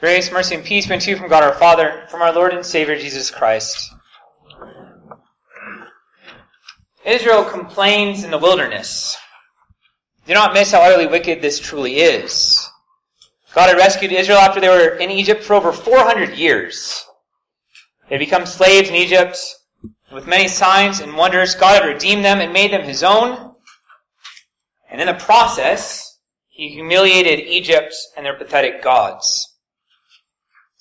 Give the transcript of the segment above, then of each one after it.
Grace, mercy, and peace be unto you from God our Father, from our Lord and Savior Jesus Christ. Israel complains in the wilderness. Do not miss how utterly wicked this truly is. God had rescued Israel after they were in Egypt for over 400 years. They had become slaves in Egypt. With many signs and wonders, God had redeemed them and made them his own. And in the process, he humiliated Egypt and their pathetic gods.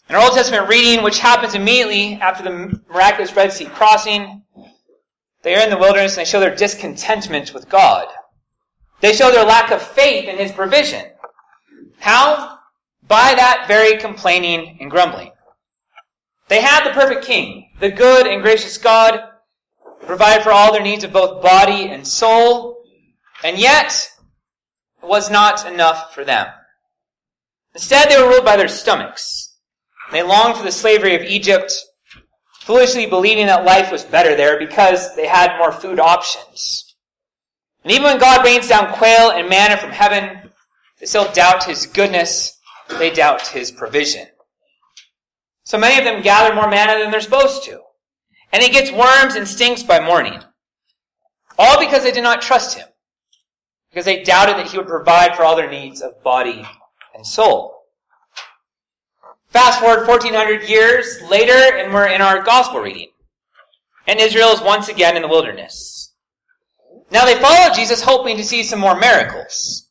In our Old Testament reading, which happens immediately after the miraculous Red Sea crossing, they are in the wilderness and they show their discontentment with God. They show their lack of faith in His provision. How? By that very complaining and grumbling. They had the perfect king, the good and gracious God, provide for all their needs of both body and soul, and yet it was not enough for them. Instead, they were ruled by their stomachs. They longed for the slavery of Egypt, foolishly believing that life was better there because they had more food options. And even when God rains down quail and manna from heaven, they still doubt his goodness, they doubt his provision. So many of them gather more manna than they're supposed to. And it gets worms and stinks by morning. All because they did not trust him. Because they doubted that he would provide for all their needs of body and soul. Fast forward 1400 years later, and we're in our gospel reading. And Israel is once again in the wilderness. Now they follow Jesus hoping to see some more miracles.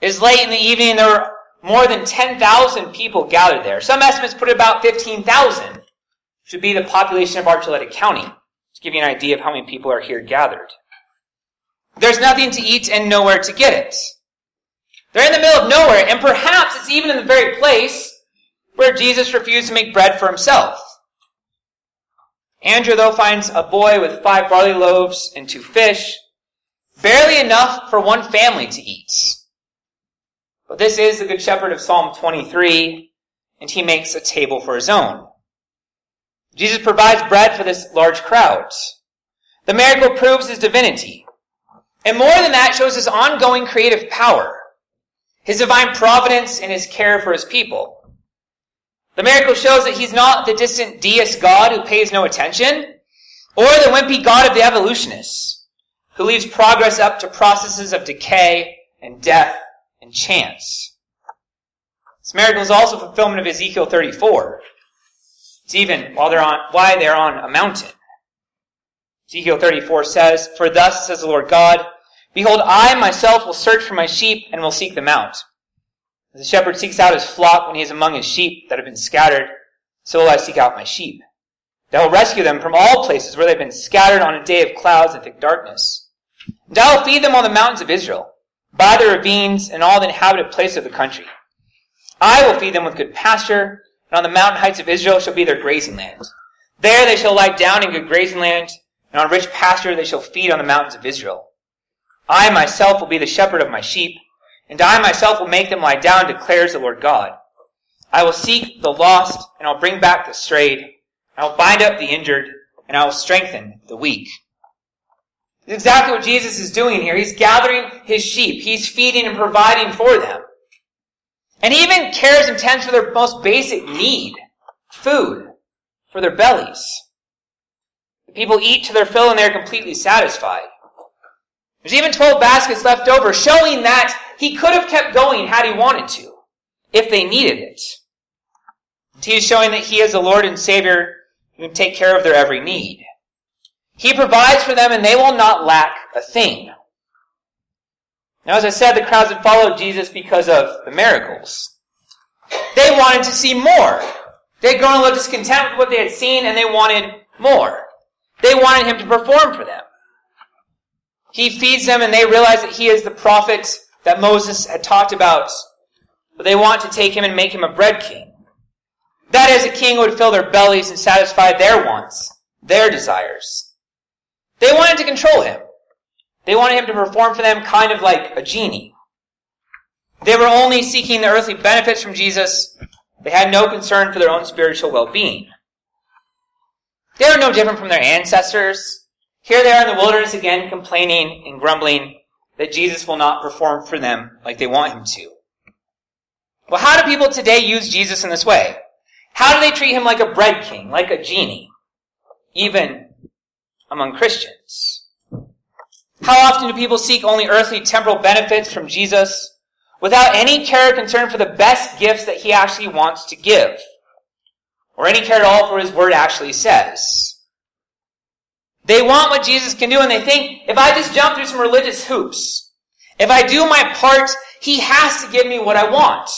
It is late in the evening, there were more than 10,000 people gathered there. Some estimates put about 15,000, which would be the population of Archuleta County, to give you an idea of how many people are here gathered. There's nothing to eat and nowhere to get it. They're in the middle of nowhere, and perhaps it's even in the very place where Jesus refused to make bread for himself. Andrew, though, finds a boy with five barley loaves and two fish, barely enough for one family to eat. But this is the Good Shepherd of Psalm 23, and he makes a table for his own. Jesus provides bread for this large crowd. The miracle proves his divinity. And more than that, shows his ongoing creative power, his divine providence, and his care for his people. The miracle shows that he's not the distant deist God who pays no attention, or the wimpy God of the evolutionists, who leaves progress up to processes of decay and death and chance. This miracle is also fulfillment of Ezekiel 34. It's even while they're on, why they're on a mountain. Ezekiel 34 says, For thus says the Lord God, Behold, I myself will search for my sheep and will seek them out. As the shepherd seeks out his flock when he is among his sheep that have been scattered, so will I seek out my sheep. I will rescue them from all places where they've been scattered on a day of clouds and thick darkness. And I will feed them on the mountains of Israel, by the ravines and all the inhabited places of the country. I will feed them with good pasture, and on the mountain heights of Israel shall be their grazing land. There they shall lie down in good grazing land, and on rich pasture they shall feed on the mountains of Israel. I myself will be the shepherd of my sheep, and I myself will make them lie down, declares the Lord God. I will seek the lost, and I'll bring back the strayed. I will bind up the injured, and I will strengthen the weak. Is exactly what Jesus is doing here. He's gathering his sheep. He's feeding and providing for them. And he even cares and tends for their most basic need, food, for their bellies. The people eat to their fill and they're completely satisfied. There's even 12 baskets left over, showing that he could have kept going had he wanted to, if they needed it. He is showing that he is the Lord and Savior who can take care of their every need. He provides for them and they will not lack a thing. Now, as I said, the crowds had followed Jesus because of the miracles. They wanted to see more. They had grown a little discontent with what they had seen and they wanted more. They wanted him to perform for them. He feeds them and they realize that he is the prophet that Moses had talked about. But they want to take him and make him a bread king. That as a king would fill their bellies and satisfy their wants, their desires. They wanted to control him. They wanted him to perform for them kind of like a genie. They were only seeking the earthly benefits from Jesus. They had no concern for their own spiritual well-being. They are no different from their ancestors. Here they are in the wilderness again, complaining and grumbling that Jesus will not perform for them like they want him to. Well, how do people today use Jesus in this way? How do they treat him like a bread king, like a genie, even among Christians? How often do people seek only earthly temporal benefits from Jesus without any care or concern for the best gifts that he actually wants to give? Or any care at all for his word actually says? They want what Jesus can do and they think, if I just jump through some religious hoops, if I do my part, he has to give me what I want.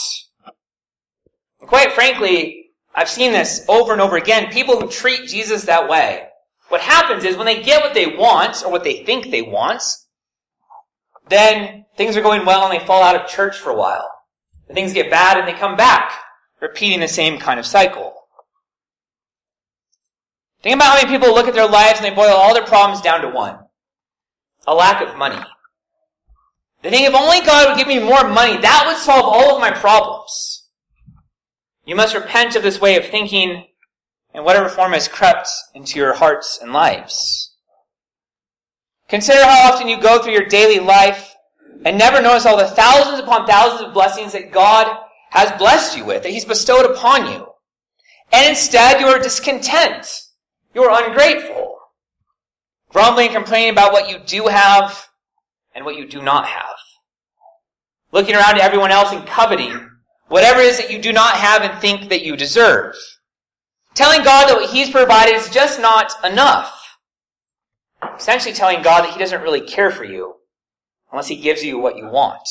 And quite frankly, I've seen this over and over again. People who treat Jesus that way. What happens is when they get what they want, or what they think they want, then things are going well and they fall out of church for a while. And things get bad and they come back, repeating the same kind of cycle. Think about how many people look at their lives and they boil all their problems down to one. A lack of money. They think if only God would give me more money, that would solve all of my problems. You must repent of this way of thinking and whatever form has crept into your hearts and lives. Consider how often you go through your daily life and never notice all the thousands upon thousands of blessings that God has blessed you with, that He's bestowed upon you. And instead you are discontent. You are ungrateful. Grumbling and complaining about what you do have and what you do not have. Looking around at everyone else and coveting whatever it is that you do not have and think that you deserve. Telling God that what He's provided is just not enough. Essentially telling God that He doesn't really care for you unless He gives you what you want.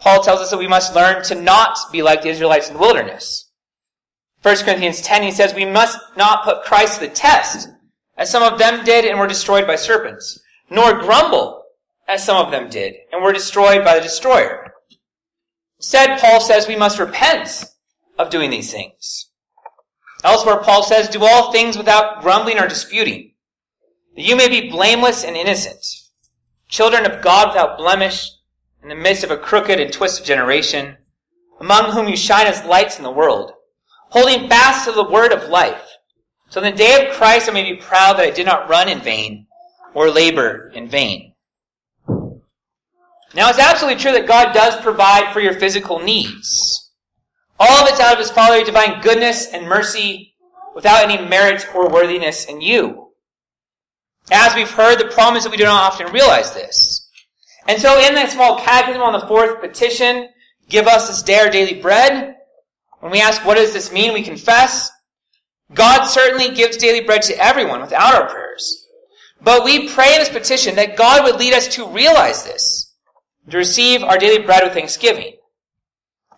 Paul tells us that we must learn to not be like the Israelites in the wilderness. 1 Corinthians 10, he says, We must not put Christ to the test, as some of them did and were destroyed by serpents, nor grumble, as some of them did, and were destroyed by the destroyer. Instead, Paul says we must repent of doing these things. Elsewhere, Paul says, Do all things without grumbling or disputing, that you may be blameless and innocent, children of God without blemish, in the midst of a crooked and twisted generation, among whom you shine as lights in the world holding fast to the word of life. So in the day of Christ I may be proud that I did not run in vain or labor in vain. Now it's absolutely true that God does provide for your physical needs. All of it's out of His Fatherly divine goodness and mercy without any merit or worthiness in you. As we've heard, the problem is that we do not often realize this. And so in that small catechism on the fourth petition, give us this day our daily bread, when we ask, what does this mean? We confess. God certainly gives daily bread to everyone without our prayers. But we pray in this petition that God would lead us to realize this, to receive our daily bread with thanksgiving.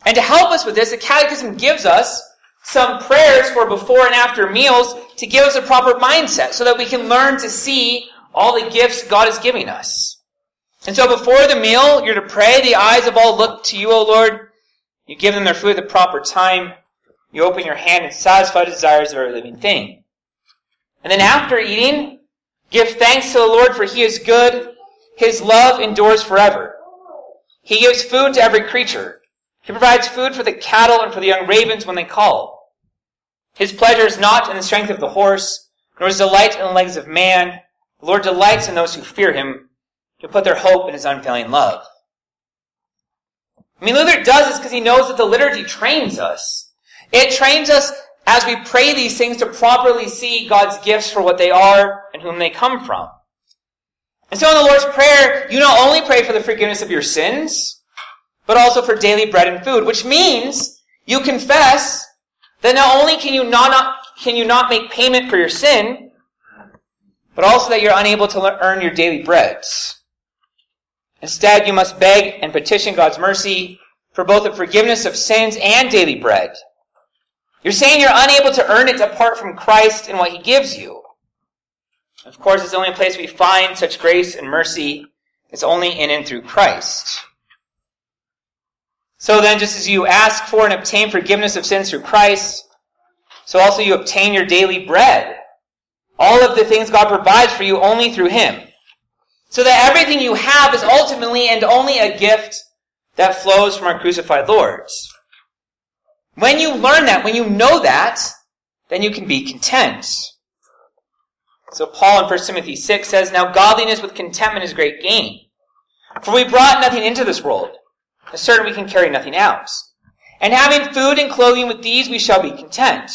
And to help us with this, the Catechism gives us some prayers for before and after meals to give us a proper mindset so that we can learn to see all the gifts God is giving us. And so before the meal, you're to pray, the eyes of all look to you, O Lord. You give them their food at the proper time. You open your hand and satisfy the desires of every living thing. And then after eating, give thanks to the Lord for he is good. His love endures forever. He gives food to every creature. He provides food for the cattle and for the young ravens when they call. His pleasure is not in the strength of the horse, nor his delight in the legs of man. The Lord delights in those who fear him, who put their hope in his unfailing love. I mean, Luther does this because he knows that the liturgy trains us. It trains us as we pray these things to properly see God's gifts for what they are and whom they come from. And so in the Lord's Prayer, you not only pray for the forgiveness of your sins, but also for daily bread and food, which means you confess that not only can you not, not can you not make payment for your sin, but also that you're unable to earn your daily breads. Instead, you must beg and petition God's mercy for both the forgiveness of sins and daily bread. You're saying you're unable to earn it apart from Christ and what He gives you. Of course, it's the only place we find such grace and mercy is only in and through Christ. So then, just as you ask for and obtain forgiveness of sins through Christ, so also you obtain your daily bread. All of the things God provides for you only through Him. So that everything you have is ultimately and only a gift that flows from our crucified Lords. When you learn that, when you know that, then you can be content. So Paul in 1 Timothy 6 says, Now godliness with contentment is great gain. For we brought nothing into this world, is certain we can carry nothing out. And having food and clothing with these we shall be content.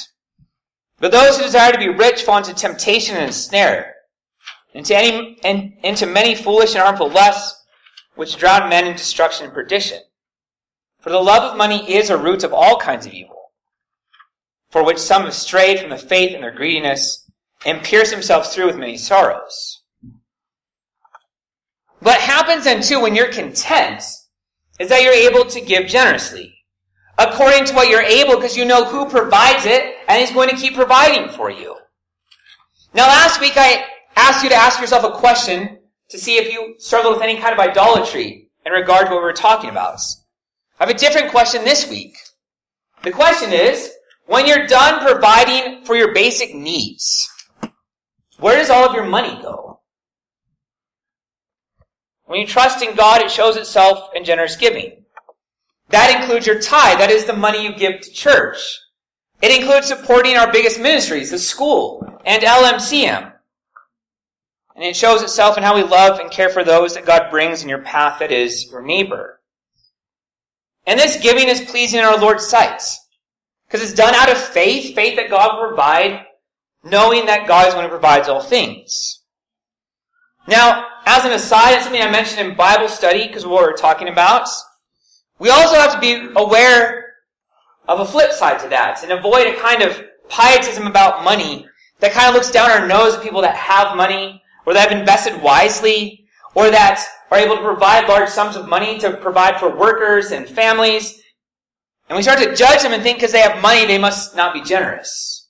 But those who desire to be rich fall into temptation and a snare, into, any, and into many foolish and harmful lusts, which drown men in destruction and perdition. For the love of money is a root of all kinds of evil, for which some have strayed from the faith in their greediness, and pierced themselves through with many sorrows. What happens then too when you're content is that you're able to give generously according to what you're able because you know who provides it and he's going to keep providing for you. Now last week I asked you to ask yourself a question to see if you struggle with any kind of idolatry in regard to what we were talking about. I have a different question this week. The question is, when you're done providing for your basic needs, where does all of your money go? When you trust in God, it shows itself in generous giving. That includes your tithe. That is the money you give to church. It includes supporting our biggest ministries, the school and LMCM. And it shows itself in how we love and care for those that God brings in your path that is your neighbor. And this giving is pleasing in our Lord's sight. Because it's done out of faith, faith that God will provide, knowing that God is one who provides all things. Now, as an aside, it's something I mentioned in Bible study because what we're talking about. We also have to be aware of a flip side to that and avoid a kind of pietism about money that kind of looks down our nose at people that have money or that have invested wisely or that are able to provide large sums of money to provide for workers and families. And we start to judge them and think because they have money, they must not be generous.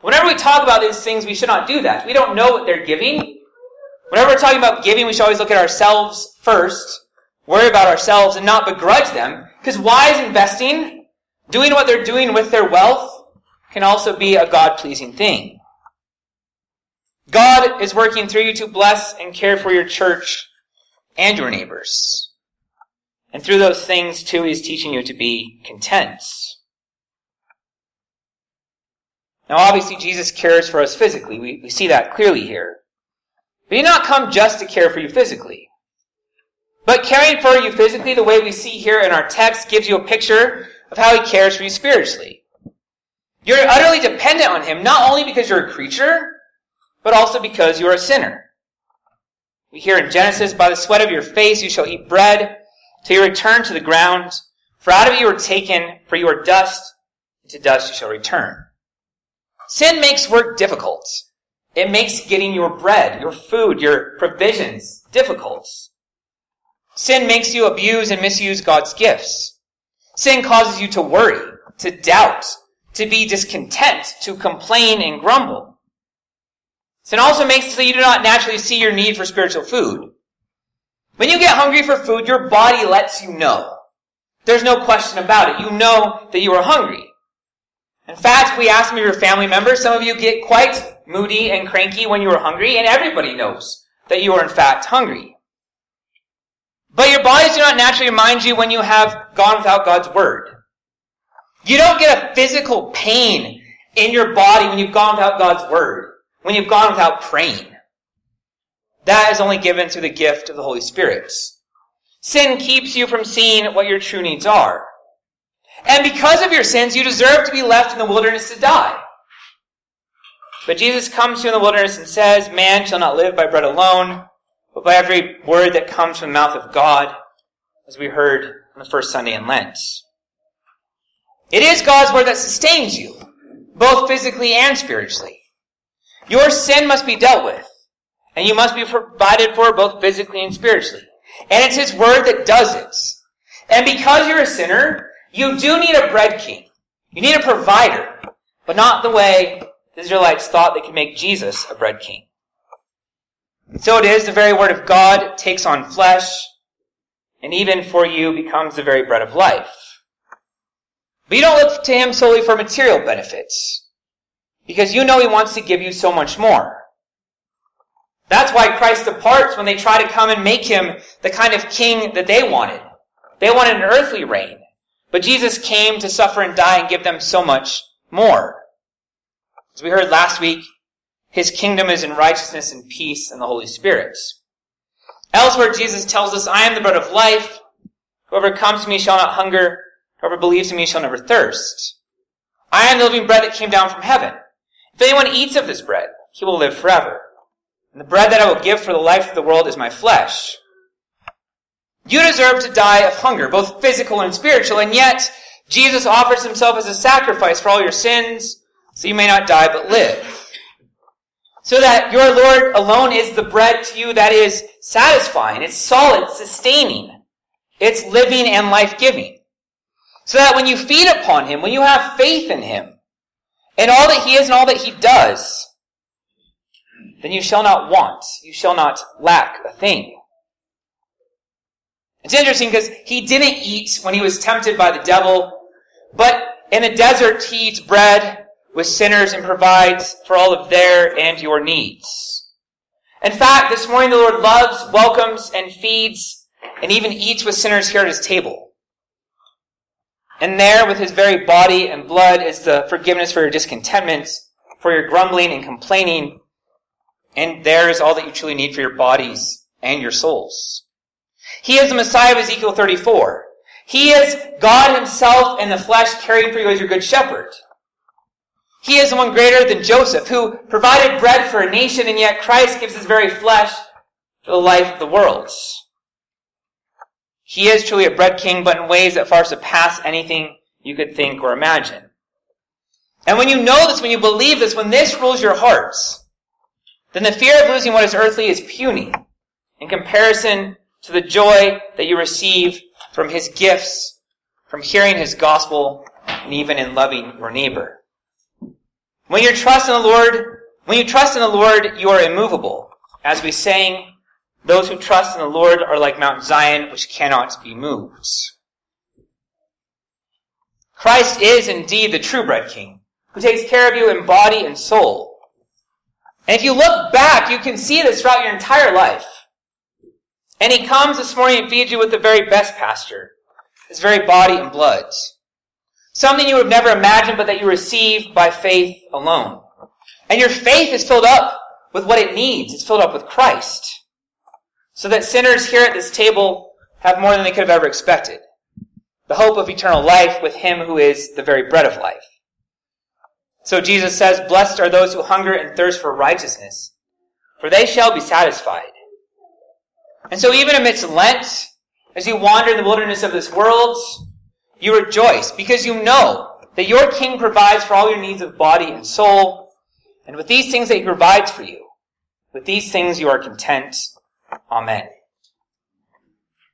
Whenever we talk about these things, we should not do that. We don't know what they're giving. Whenever we're talking about giving, we should always look at ourselves first worry about ourselves and not begrudge them. Because wise investing, doing what they're doing with their wealth, can also be a God pleasing thing. God is working through you to bless and care for your church and your neighbors. And through those things, too, He's teaching you to be content. Now, obviously, Jesus cares for us physically. We, we see that clearly here. But He did not come just to care for you physically. But caring for you physically, the way we see here in our text, gives you a picture of how he cares for you spiritually. You're utterly dependent on him, not only because you're a creature, but also because you are a sinner. We hear in Genesis, by the sweat of your face you shall eat bread, till you return to the ground. For out of you were taken, for you are dust, and to dust you shall return. Sin makes work difficult. It makes getting your bread, your food, your provisions difficult. Sin makes you abuse and misuse God's gifts. Sin causes you to worry, to doubt, to be discontent, to complain and grumble. Sin also makes it so you do not naturally see your need for spiritual food. When you get hungry for food, your body lets you know. There's no question about it. You know that you are hungry. In fact, if we ask some of your family members, some of you get quite moody and cranky when you are hungry, and everybody knows that you are in fact hungry. But your bodies do not naturally remind you when you have gone without God's word. You don't get a physical pain in your body when you've gone without God's word, when you've gone without praying. That is only given through the gift of the Holy Spirit. Sin keeps you from seeing what your true needs are. And because of your sins, you deserve to be left in the wilderness to die. But Jesus comes to you in the wilderness and says, Man shall not live by bread alone, but by every word that comes from the mouth of God, as we heard on the first Sunday in Lent. It is God's word that sustains you, both physically and spiritually. Your sin must be dealt with, and you must be provided for both physically and spiritually. And it's His word that does it. And because you're a sinner, you do need a bread king. You need a provider, but not the way the Israelites thought they could make Jesus a bread king. So it is, the very word of God takes on flesh, and even for you becomes the very bread of life. But you don't look to him solely for material benefits, because you know he wants to give you so much more. That's why Christ departs when they try to come and make him the kind of king that they wanted. They wanted an earthly reign. But Jesus came to suffer and die and give them so much more. As we heard last week, his kingdom is in righteousness and peace and the Holy Spirit. Elsewhere, Jesus tells us, I am the bread of life. Whoever comes to me shall not hunger. Whoever believes in me shall never thirst. I am the living bread that came down from heaven. If anyone eats of this bread, he will live forever. And the bread that I will give for the life of the world is my flesh. You deserve to die of hunger, both physical and spiritual, and yet Jesus offers himself as a sacrifice for all your sins, so you may not die but live. So that your Lord alone is the bread to you that is satisfying, it's solid, sustaining, it's living and life-giving. So that when you feed upon Him, when you have faith in Him, and all that He is and all that He does, then you shall not want, you shall not lack a thing. It's interesting because he didn't eat when he was tempted by the devil, but in the desert he eats bread with sinners and provides for all of their and your needs. In fact, this morning the Lord loves, welcomes, and feeds, and even eats with sinners here at his table. And there, with his very body and blood, is the forgiveness for your discontentments, for your grumbling and complaining, and there is all that you truly need for your bodies and your souls. He is the Messiah of Ezekiel 34. He is God himself in the flesh caring for you as your good shepherd. He is the one greater than Joseph, who provided bread for a nation, and yet Christ gives his very flesh for the life of the world. He is truly a bread king, but in ways that far surpass anything you could think or imagine. And when you know this, when you believe this, when this rules your hearts, then the fear of losing what is earthly is puny in comparison to the joy that you receive from his gifts, from hearing his gospel, and even in loving your neighbor. When you trust in the Lord, when you trust in the Lord, you are immovable. As we sang, those who trust in the Lord are like Mount Zion, which cannot be moved. Christ is indeed the true bread king, who takes care of you in body and soul. And if you look back, you can see this throughout your entire life. And he comes this morning and feeds you with the very best pasture, his very body and blood. Something you would have never imagined, but that you receive by faith alone. And your faith is filled up with what it needs. It's filled up with Christ. So that sinners here at this table have more than they could have ever expected. The hope of eternal life with Him who is the very bread of life. So Jesus says, Blessed are those who hunger and thirst for righteousness, for they shall be satisfied. And so even amidst Lent, as you wander in the wilderness of this world, you rejoice because you know that your King provides for all your needs of body and soul. And with these things that he provides for you, with these things you are content. Amen.